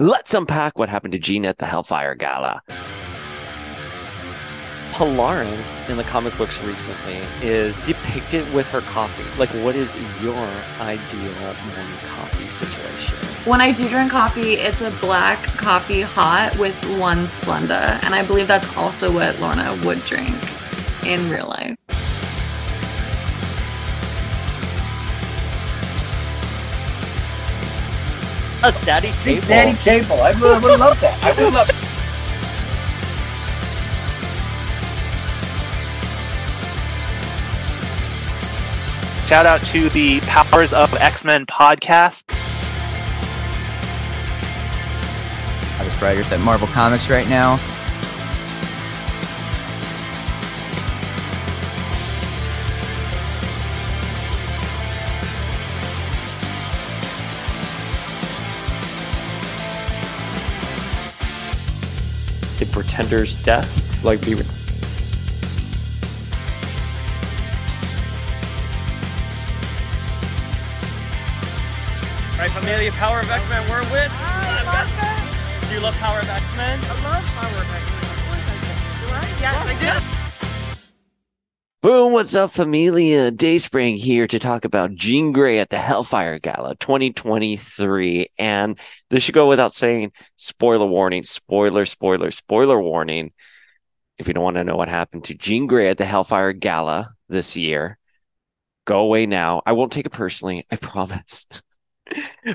Let's unpack what happened to Jean at the Hellfire Gala. Polaris in the comic books recently is depicted with her coffee. Like, what is your ideal morning coffee situation? When I do drink coffee, it's a black coffee hot with one Splenda. And I believe that's also what Lorna would drink in real life. A daddy cable. Daddy cable. I would, I would love that. I would love. Shout out to the Powers of X Men podcast. I Travis Braggers at Marvel Comics right now. The death. Like, be Right, Familia, Power of X-Men, we're with. Do you love Power of X-Men? I love Power of X-Men. Of course I do. Do I? Yes, I do. Boom, what's up, familia? Dayspring here to talk about Jean Grey at the Hellfire Gala 2023. And this should go without saying spoiler warning, spoiler, spoiler, spoiler warning. If you don't want to know what happened to Jean Grey at the Hellfire Gala this year, go away now. I won't take it personally, I promise.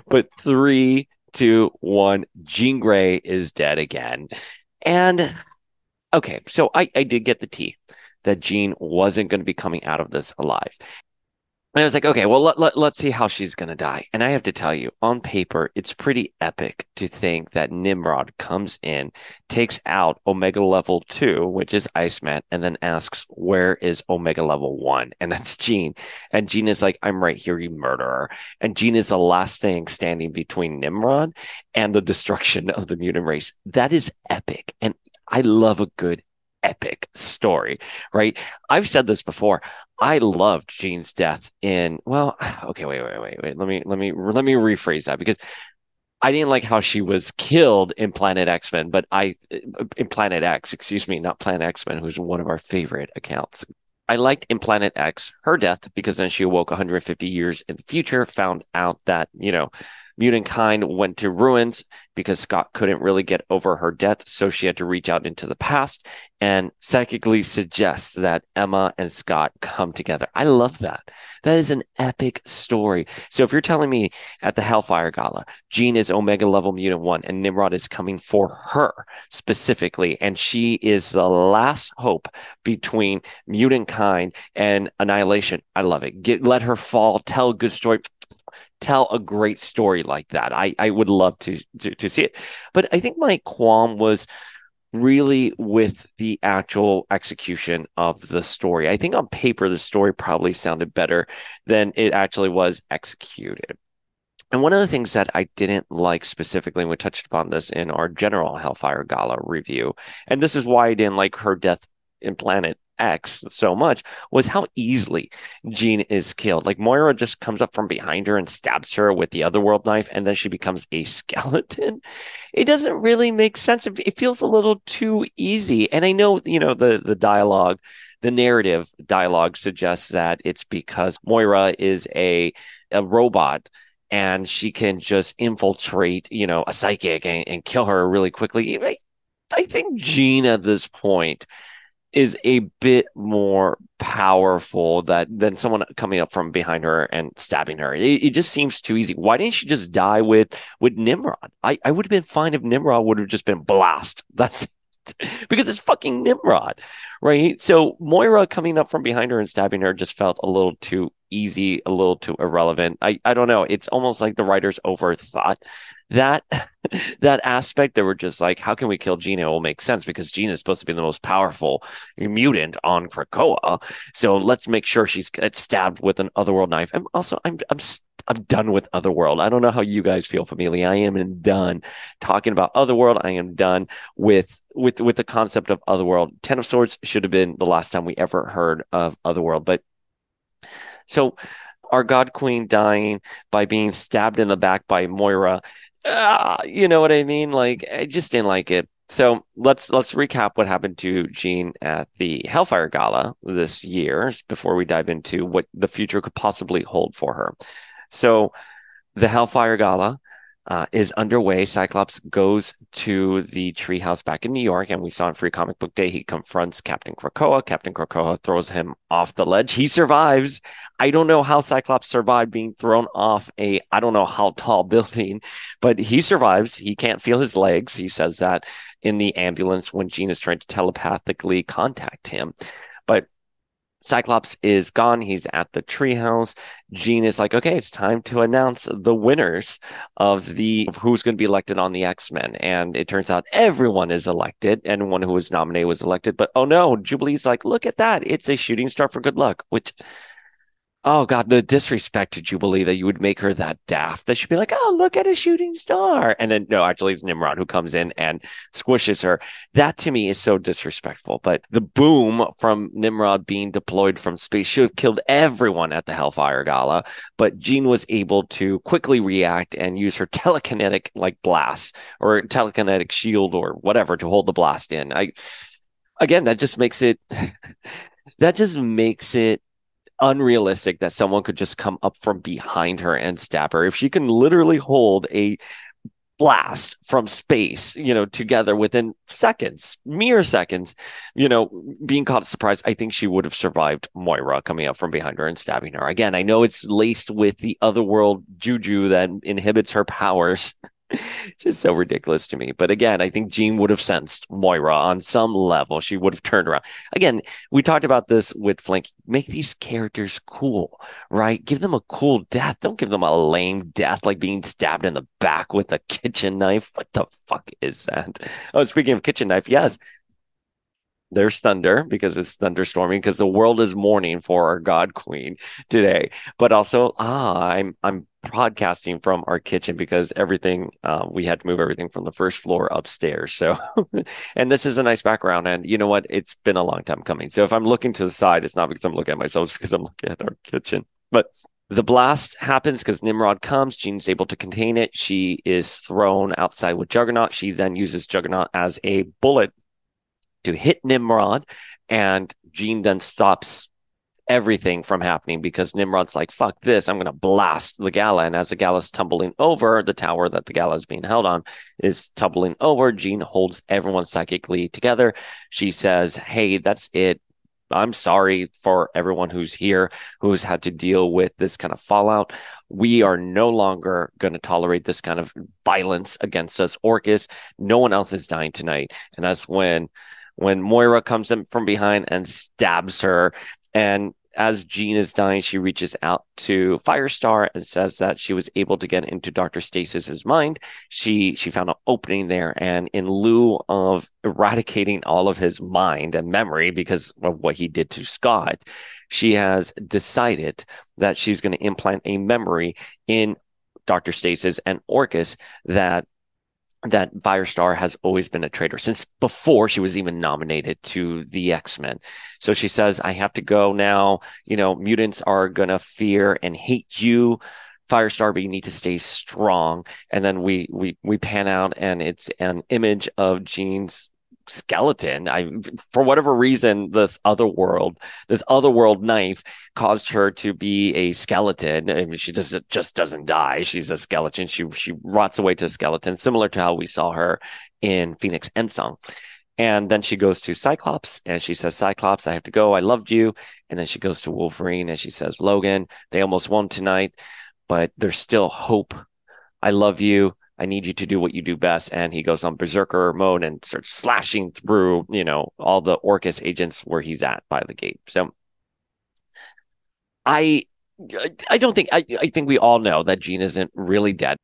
but three, two, one, Jean Grey is dead again. And okay, so I, I did get the tea that Jean wasn't going to be coming out of this alive. And I was like, okay, well, let, let, let's see how she's going to die. And I have to tell you, on paper, it's pretty epic to think that Nimrod comes in, takes out Omega level two, which is Iceman, and then asks, where is Omega level one? And that's Jean. And Jean is like, I'm right here, you murderer. And Jean is the last thing standing between Nimrod and the destruction of the mutant race. That is epic. And I love a good epic story, right? I've said this before. I loved Jean's death in well, okay, wait, wait, wait, wait. Let me let me let me rephrase that because I didn't like how she was killed in Planet X Men, but I uh, in Planet X, excuse me, not Planet X Men, who's one of our favorite accounts. I liked in Planet X her death because then she awoke 150 years in the future, found out that you know mutant kind went to ruins because Scott couldn't really get over her death. So she had to reach out into the past and psychically suggests that Emma and Scott come together. I love that. That is an epic story. So if you're telling me at the Hellfire Gala, Jean is Omega level mutant one and Nimrod is coming for her specifically, and she is the last hope between mutant kind and annihilation. I love it. Get let her fall, tell a good story tell a great story like that. I, I would love to, to, to see it. But I think my qualm was really with the actual execution of the story. I think on paper the story probably sounded better than it actually was executed. And one of the things that I didn't like specifically, and we touched upon this in our general Hellfire Gala review, and this is why I didn't like her death in Planet X so much was how easily Jean is killed. Like Moira just comes up from behind her and stabs her with the other world knife, and then she becomes a skeleton. It doesn't really make sense. It feels a little too easy. And I know, you know, the the dialogue, the narrative dialogue suggests that it's because Moira is a a robot and she can just infiltrate, you know, a psychic and, and kill her really quickly. I, think Jean at this point is a bit more powerful that than someone coming up from behind her and stabbing her. It, it, just seems too easy. Why didn't she just die with with Nimrod? I, I would have been fine if Nimrod would have just been blast. That's it. because it's fucking Nimrod, right? So Moira coming up from behind her and stabbing her just felt a little too easy, a little too irrelevant. I, I don't know. It's almost like the writers overthought that that aspect. They were just like, how can we kill Gina? It will make sense because Gina is supposed to be the most powerful mutant on Krakoa. So let's make sure she's stabbed with an otherworld knife. And also, I'm I'm I'm done with Otherworld. I don't know how you guys feel, Familia. I am done talking about Otherworld. I am done with with with the concept of Otherworld. Ten of Swords should have been the last time we ever heard of Otherworld, but so our God Queen dying by being stabbed in the back by Moira uh, you know what I mean? Like I just didn't like it. So let's let's recap what happened to Jean at the Hellfire Gala this year before we dive into what the future could possibly hold for her. So the Hellfire Gala uh, is underway. Cyclops goes to the treehouse back in New York, and we saw in Free Comic Book Day he confronts Captain Krakoa. Captain Krakoa throws him off the ledge. He survives. I don't know how Cyclops survived being thrown off a I don't know how tall building, but he survives. He can't feel his legs. He says that in the ambulance when Jean is trying to telepathically contact him. Cyclops is gone. He's at the treehouse. Jean is like, okay, it's time to announce the winners of the of who's going to be elected on the X Men. And it turns out everyone is elected. Anyone who was nominated was elected. But oh no, Jubilee's like, look at that. It's a shooting star for good luck, which Oh God, the disrespect to Jubilee that you would make her that daft. That she'd be like, "Oh, look at a shooting star," and then no, actually, it's Nimrod who comes in and squishes her. That to me is so disrespectful. But the boom from Nimrod being deployed from space should have killed everyone at the Hellfire Gala. But Jean was able to quickly react and use her telekinetic like blast or telekinetic shield or whatever to hold the blast in. I again, that just makes it. that just makes it unrealistic that someone could just come up from behind her and stab her. If she can literally hold a blast from space, you know, together within seconds, mere seconds, you know, being caught surprise, I think she would have survived Moira coming up from behind her and stabbing her. Again, I know it's laced with the otherworld juju that inhibits her powers. just so ridiculous to me. But again, I think Jean would have sensed Moira on some level. She would have turned around. Again, we talked about this with Flink. Make these characters cool, right? Give them a cool death. Don't give them a lame death like being stabbed in the back with a kitchen knife. What the fuck is that? Oh, speaking of kitchen knife, yes, there's thunder because it's thunderstorming because the world is mourning for our god queen today but also ah i'm i'm podcasting from our kitchen because everything uh, we had to move everything from the first floor upstairs so and this is a nice background and you know what it's been a long time coming so if i'm looking to the side it's not because i'm looking at myself it's because i'm looking at our kitchen but the blast happens because Nimrod comes. Jean's able to contain it. She is thrown outside with Juggernaut. She then uses Juggernaut as a bullet to hit Nimrod, and Jean then stops everything from happening because Nimrod's like, fuck this, I'm going to blast the gala. And as the gala's tumbling over, the tower that the gala is being held on is tumbling over. Jean holds everyone psychically together. She says, hey, that's it. I'm sorry for everyone who's here who's had to deal with this kind of fallout. We are no longer going to tolerate this kind of violence against us. Orchis, no one else is dying tonight. And that's when when Moira comes in from behind and stabs her. And as Jean is dying, she reaches out to Firestar and says that she was able to get into Dr. Stasis's mind. She she found an opening there, and in lieu of eradicating all of his mind and memory because of what he did to Scott, she has decided that she's going to implant a memory in Dr. Stasis and Orchis that that Firestar has always been a traitor since before she was even nominated to the X-Men. So she says, I have to go now. You know, mutants are going to fear and hate you. Firestar, but you need to stay strong. And then we, we, we pan out and it's an image of Jean's skeleton. I, for whatever reason, this other world, this other world knife caused her to be a skeleton. I mean, she just just doesn't die. She's a skeleton. She she rots away to a skeleton, similar to how we saw her in Phoenix Endsong. And then she goes to Cyclops and she says, Cyclops, I have to go. I loved you. And then she goes to Wolverine and she says, Logan, they almost won tonight, but there's still hope. I love you. I need you to do what you do best. And he goes on berserker mode and starts slashing through, you know, all the Orchis agents where he's at by the gate. So I I don't think I, I think we all know that Jean isn't really dead.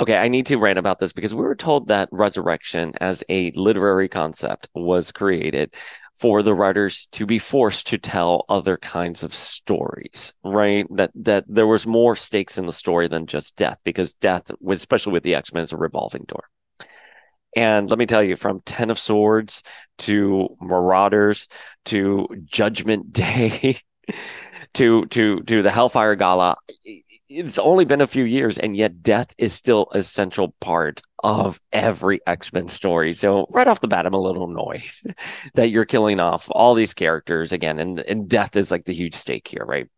Okay, I need to rant about this because we were told that resurrection as a literary concept was created for the writers to be forced to tell other kinds of stories, right? That that there was more stakes in the story than just death, because death, especially with the X Men, is a revolving door. And let me tell you, from Ten of Swords to Marauders to Judgment Day to to to the Hellfire Gala, it's only been a few years, and yet death is still a central part of every X Men story. So right off the bat, I'm a little annoyed that you're killing off all these characters again, and and death is like the huge stake here, right?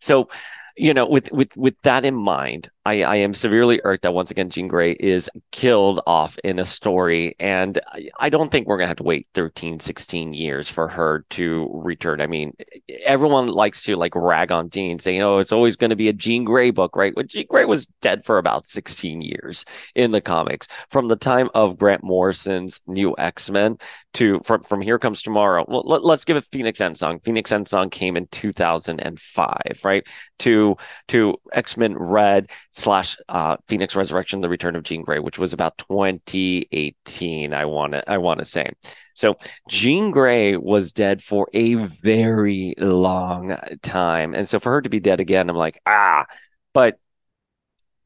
So you know, with with with that in mind, I, I am severely irked that once again Jean Grey is killed off in a story, and I, I don't think we're gonna have to wait 13, 16 years for her to return. I mean, everyone likes to like rag on Jean, saying, "Oh, it's always going to be a Jean Grey book," right? But Jean Grey was dead for about 16 years in the comics, from the time of Grant Morrison's New X Men to from from Here Comes Tomorrow. Well, let, us give it Phoenix Endsong. Phoenix Endsong came in 2005, right? To to X Men Red slash uh, Phoenix Resurrection: The Return of Jean Grey, which was about 2018. I want to I want to say. So Jean Grey was dead for a very long time, and so for her to be dead again, I'm like ah. But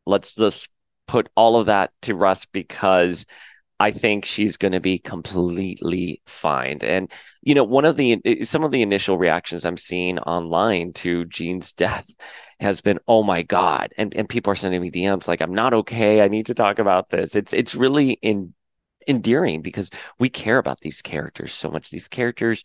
let's just put all of that to rest because I think she's going to be completely fine. And you know, one of the some of the initial reactions I'm seeing online to Jean's death has been, "Oh my god!" and and people are sending me DMs like, "I'm not okay. I need to talk about this." It's it's really in endearing because we care about these characters so much. These characters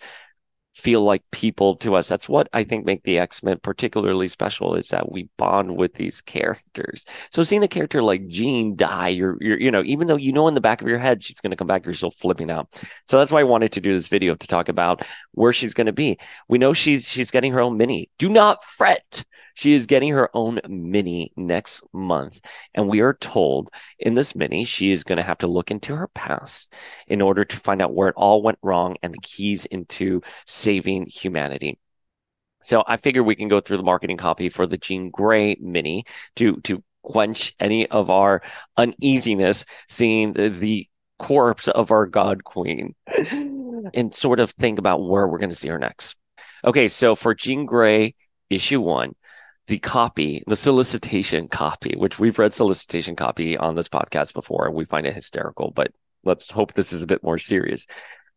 feel like people to us. That's what I think make the X-Men particularly special is that we bond with these characters. So seeing a character like Jean die, you're, you're you know, even though you know in the back of your head she's going to come back, you're still flipping out. So that's why I wanted to do this video to talk about where she's going to be. We know she's she's getting her own mini. Do not fret. She is getting her own mini next month. And we are told in this mini, she is going to have to look into her past in order to find out where it all went wrong and the keys into saving humanity. So I figure we can go through the marketing copy for the Jean Grey mini to, to quench any of our uneasiness seeing the, corpse of our God Queen and sort of think about where we're going to see her next. Okay, so for Jean Grey issue one, the copy, the solicitation copy, which we've read solicitation copy on this podcast before, and we find it hysterical, but let's hope this is a bit more serious.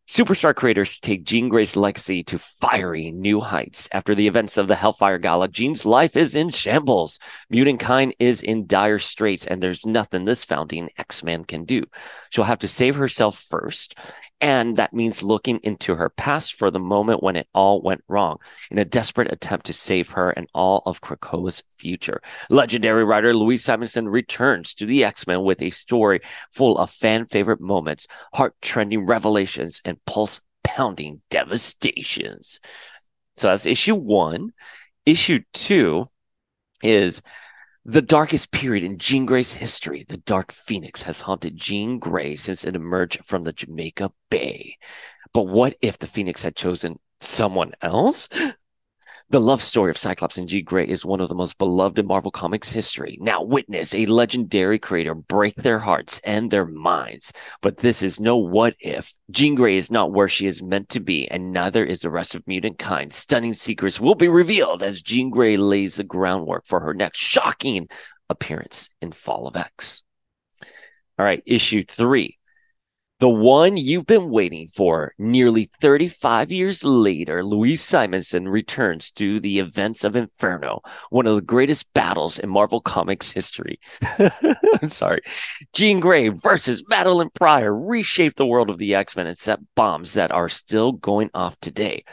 Superstar creators take Jean Grey's legacy to fiery new heights. After the events of the Hellfire Gala, Jean's life is in shambles. Mutant kind is in dire straits, and there's nothing this founding X-Man can do. She'll have to save herself first, and that means looking into her past for the moment when it all went wrong in a desperate attempt to save her and all of Krakoa's future. Legendary writer Louise Simonson returns to the X-Men with a story full of fan favorite moments, heart trending revelations, and pulse pounding devastations. So that's issue one. Issue two is the darkest period in Jean Grey's history, the Dark Phoenix has haunted Jean Grey since it emerged from the Jamaica Bay. But what if the Phoenix had chosen someone else? The love story of Cyclops and Jean Grey is one of the most beloved in Marvel Comics history. Now witness a legendary creator break their hearts and their minds. But this is no what if. Jean Grey is not where she is meant to be, and neither is the rest of mutant kind. Stunning secrets will be revealed as Jean Grey lays the groundwork for her next shocking appearance in Fall of X. All right, issue three the one you've been waiting for. Nearly 35 years later, Louise Simonson returns to the events of Inferno, one of the greatest battles in Marvel Comics history. I'm sorry. Jean Grey versus Madelyne Pryor reshaped the world of the X Men and set bombs that are still going off today.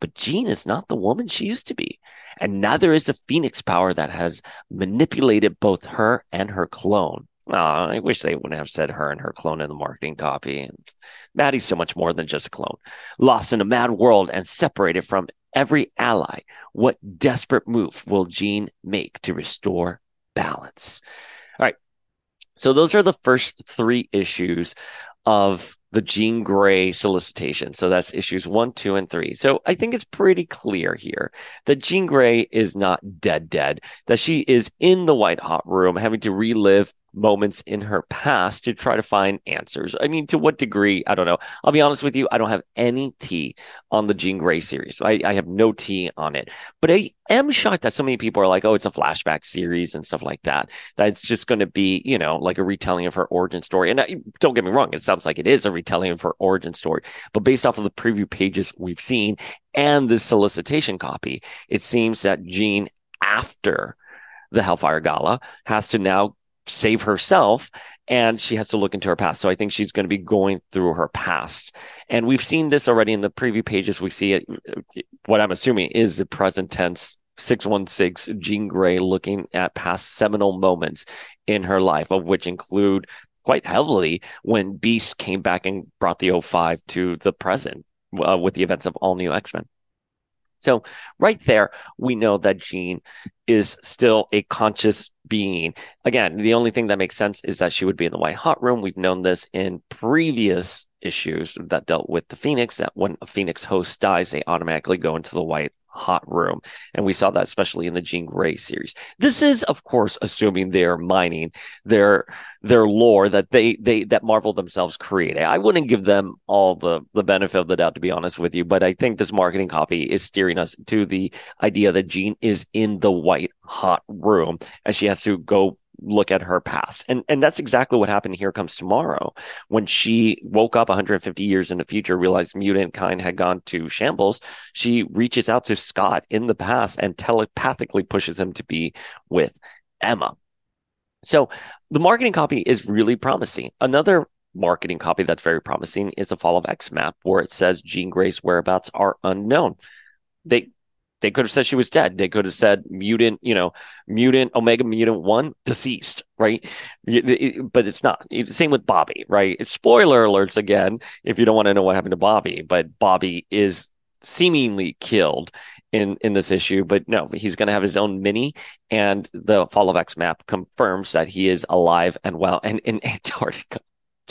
But Jean is not the woman she used to be, and neither is the Phoenix power that has manipulated both her and her clone. Oh, I wish they wouldn't have said her and her clone in the marketing copy. Maddie's so much more than just a clone. Lost in a mad world and separated from every ally, what desperate move will Jean make to restore balance? All right. So those are the first three issues of the Jean Grey solicitation. So that's issues one, two, and three. So I think it's pretty clear here that Jean Grey is not dead, dead, that she is in the white hot room having to relive moments in her past to try to find answers. I mean, to what degree? I don't know. I'll be honest with you. I don't have any tea on the Jean Grey series. I, I have no tea on it. But I am shocked that so many people are like, oh, it's a flashback series and stuff like that. That it's just going to be, you know, like a retelling of her origin story. And I, don't get me wrong. It sounds like it is a retelling of her origin story. But based off of the preview pages we've seen and the solicitation copy, it seems that Jean, after the Hellfire Gala, has to now save herself and she has to look into her past. So I think she's going to be going through her past. And we've seen this already in the preview pages. We see it, what I'm assuming is the present tense 616 Jean Grey looking at past seminal moments in her life, of which include quite heavily when Beast came back and brought the O5 to the present uh, with the events of All New X Men. So, right there, we know that Jean is still a conscious being. Again, the only thing that makes sense is that she would be in the White Hot Room. We've known this in previous issues that dealt with the Phoenix, that when a Phoenix host dies, they automatically go into the White hot room. And we saw that especially in the Jean Grey series. This is, of course, assuming they're mining their their lore that they they that Marvel themselves created. I wouldn't give them all the the benefit of the doubt, to be honest with you, but I think this marketing copy is steering us to the idea that Jean is in the white hot room and she has to go look at her past. And and that's exactly what happened here comes tomorrow when she woke up 150 years in the future realized mutant kind had gone to shambles, she reaches out to Scott in the past and telepathically pushes him to be with Emma. So the marketing copy is really promising. Another marketing copy that's very promising is the Fall of X map where it says Jean Grey's whereabouts are unknown. They they could have said she was dead. They could have said mutant, you know, mutant Omega mutant one deceased, right? But it's not. Same with Bobby, right? Spoiler alerts again if you don't want to know what happened to Bobby, but Bobby is seemingly killed in in this issue but no he's going to have his own mini and the fall of x map confirms that he is alive and well and in antarctica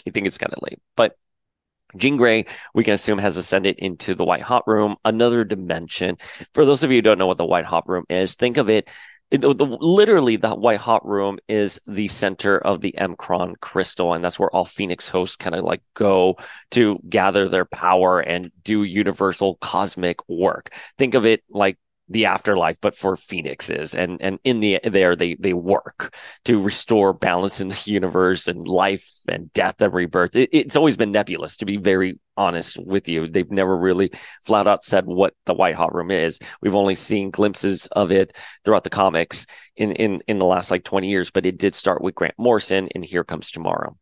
i think it's kind of late but Jean Grey, we can assume, has ascended into the White Hot Room, another dimension. For those of you who don't know what the White Hot Room is, think of it. the, the, literally, the White Hot Room is the center of the M'Kraan crystal, and that's where all Phoenix hosts kind of like go to gather their power and do universal cosmic work. Think of it like the afterlife, but for phoenixes. And and in the there they they work to restore balance in the universe and life and death and rebirth. It, it's always been nebulous, to be very honest with you. They've never really flat out said what the White Hot Room is. We've only seen glimpses of it throughout the comics in in in the last like twenty years. But it did start with Grant Morrison, and Here Comes Tomorrow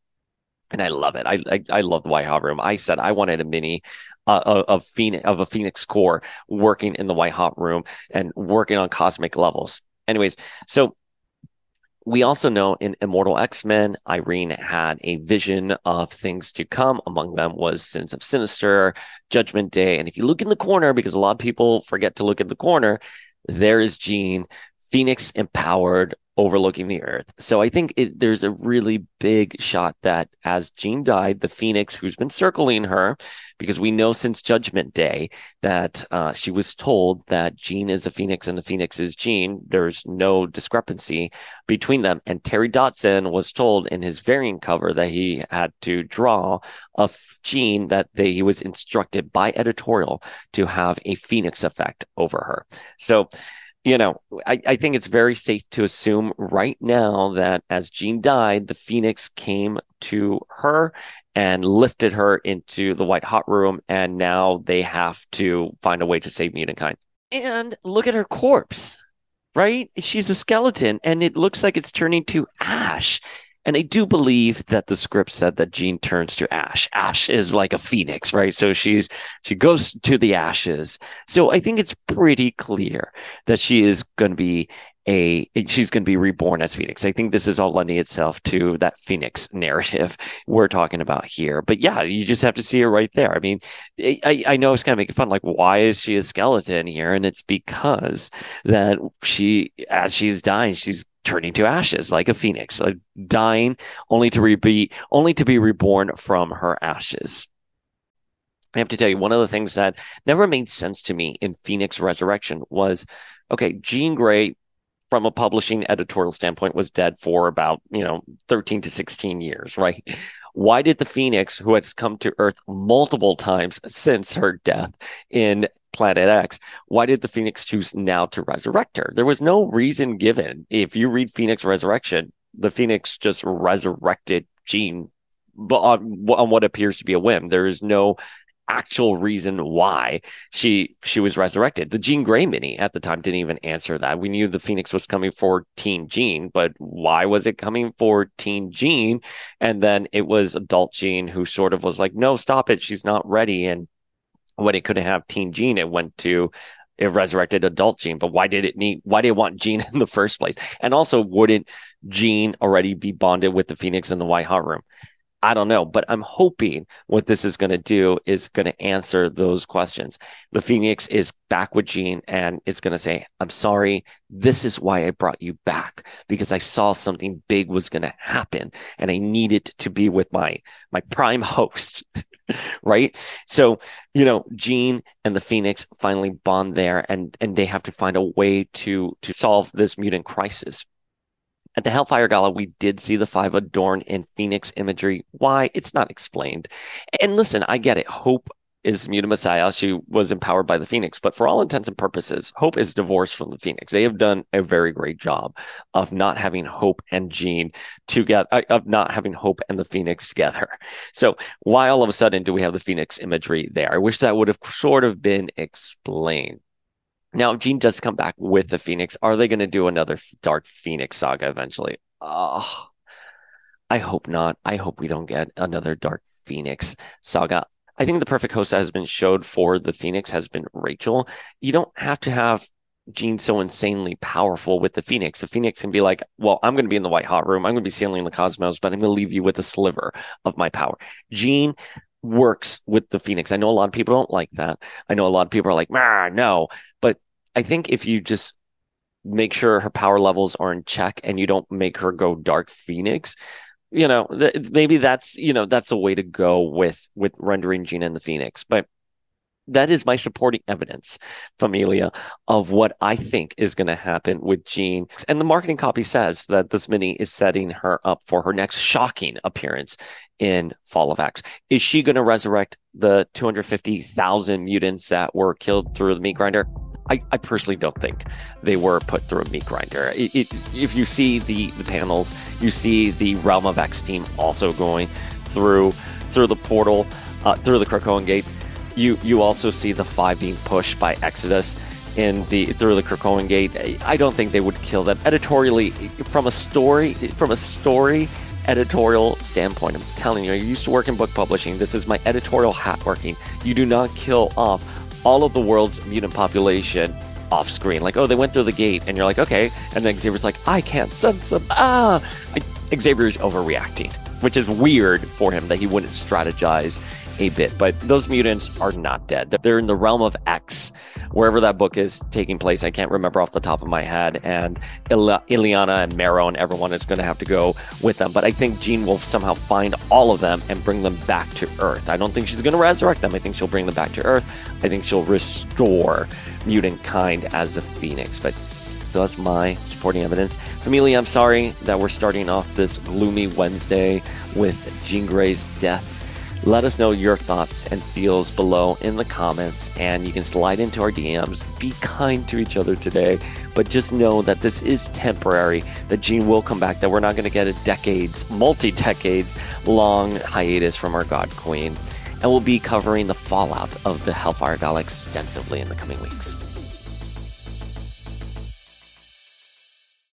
and I love it. I, I, I love the White Hot Room. I said I wanted a mini uh, of Phoenix of a Phoenix core working in the White Hot Room and working on cosmic levels. Anyways, so we also know in Immortal X Men, Irene had a vision of things to come. Among them was Sins of Sinister, Judgment Day, and if you look in the corner, because a lot of people forget to look in the corner, there is Jean, Phoenix empowered, overlooking the earth. So I think it, there's a really big shot that as Jean died, the Phoenix who's been circling her, because we know since Judgment Day that uh, she was told that Jean is a Phoenix and the Phoenix is Jean. There's no discrepancy between them. And Terry Dodson was told in his variant cover that he had to draw a Jean that they, he was instructed by editorial to have a Phoenix effect over her. So you know, I, I think it's very safe to assume right now that as Jean died, the Phoenix came to her and lifted her into the white hot room, and now they have to find a way to save mutant kind. And look at her corpse, right? She's a skeleton, and it looks like it's turning to ash. And I do believe that the script said that Jean turns to ash. Ash is like a phoenix, right? So she's she goes to the ashes. So I think it's pretty clear that she is going to be a she's going to be reborn as Phoenix. I think this is all lending itself to that Phoenix narrative we're talking about here. But yeah, you just have to see her right there. I mean, I, I know it's kind of making fun, like why is she a skeleton here? And it's because that she, as she's dying, she's turning to ashes like a phoenix, like dying only to be only to be reborn from her ashes. I have to tell you, one of the things that never made sense to me in Phoenix Resurrection was okay, Jean Grey, from a publishing editorial standpoint, was dead for about, you know, 13 to 16 years, right? Why did the Phoenix, who has come to Earth multiple times since her death in Planet X, why did the Phoenix choose now to resurrect her? There was no reason given. If you read Phoenix Resurrection, the Phoenix just resurrected Jean on, on what appears to be a whim. There is no actual reason why she she was resurrected. The Jean Grey mini at the time didn't even answer that. We knew the Phoenix was coming for Teen Jean, but why was it coming for Teen Jean? And then it was adult Jean who sort of was like, no, stop it. She's not ready. And when it couldn't have Teen Jean, it went to a resurrected adult Jean. But why did it need? Why did it want Jean in the first place? And also, wouldn't Jean already be bonded with the Phoenix in the White Hot Room? I don't know, but I'm hoping what this is going to do is going to answer those questions. The Phoenix is back with Jean and it's going to say, I'm sorry. This is why I brought you back because I saw something big was going to happen and I needed to be with my, my prime host. right. So, you know, Jean and the Phoenix finally bond there and, and they have to find a way to, to solve this mutant crisis. At the Hellfire Gala, we did see the five adorned in Phoenix imagery. Why? It's not explained. And listen, I get it. Hope is Mutant Messiah. She was empowered by the Phoenix, but for all intents and purposes, Hope is divorced from the Phoenix. They have done a very great job of not having Hope and Jean together, uh, of not having Hope and the Phoenix together. So why all of a sudden do we have the Phoenix imagery there? I wish that would have sort of been explained. Now, if Jean does come back with the Phoenix, are they going to do another Dark Phoenix saga eventually? Oh, I hope not. I hope we don't get another Dark Phoenix saga. I think the perfect host that has been showed for the Phoenix has been Rachel. You don't have to have Jean so insanely powerful with the Phoenix. The Phoenix can be like, well, I'm going to be in the White Hot Room. I'm going to be sailing the cosmos, but I'm going to leave you with a sliver of my power. Jean works with the Phoenix. I know a lot of people don't like that. I know a lot of people are like, no, but I think if you just make sure her power levels are in check and you don't make her go dark phoenix you know th- maybe that's you know that's a way to go with with rendering Jean and the phoenix but that is my supporting evidence, Familia, of what I think is going to happen with Jean. And the marketing copy says that this mini is setting her up for her next shocking appearance in Fall of X. Is she going to resurrect the 250,000 mutants that were killed through the meat grinder? I, I personally don't think they were put through a meat grinder. It, it, if you see the, the panels, you see the Realm of X team also going through through the portal, uh, through the Krakoan gate. You you also see the five being pushed by Exodus in the through the Krakoan gate. I don't think they would kill them editorially from a story from a story editorial standpoint. I'm telling you, I used to work in book publishing. This is my editorial hat working. You do not kill off all of the world's mutant population off screen. Like, oh, they went through the gate, and you're like, okay. And then Xavier's like, I can't sense them. Ah, Xavier's overreacting, which is weird for him that he wouldn't strategize a bit. But those mutants are not dead. They're in the realm of X, wherever that book is taking place. I can't remember off the top of my head. And Il- Illyana and Marrow and everyone is going to have to go with them. But I think Jean will somehow find all of them and bring them back to Earth. I don't think she's going to resurrect them. I think she'll bring them back to Earth. I think she'll restore mutant kind as a phoenix. But so that's my supporting evidence. Familia, I'm sorry that we're starting off this gloomy Wednesday with Jean Grey's death let us know your thoughts and feels below in the comments, and you can slide into our DMs. Be kind to each other today, but just know that this is temporary, that Jean will come back, that we're not going to get a decades, multi decades long hiatus from our God Queen. And we'll be covering the fallout of the Hellfire Gala extensively in the coming weeks.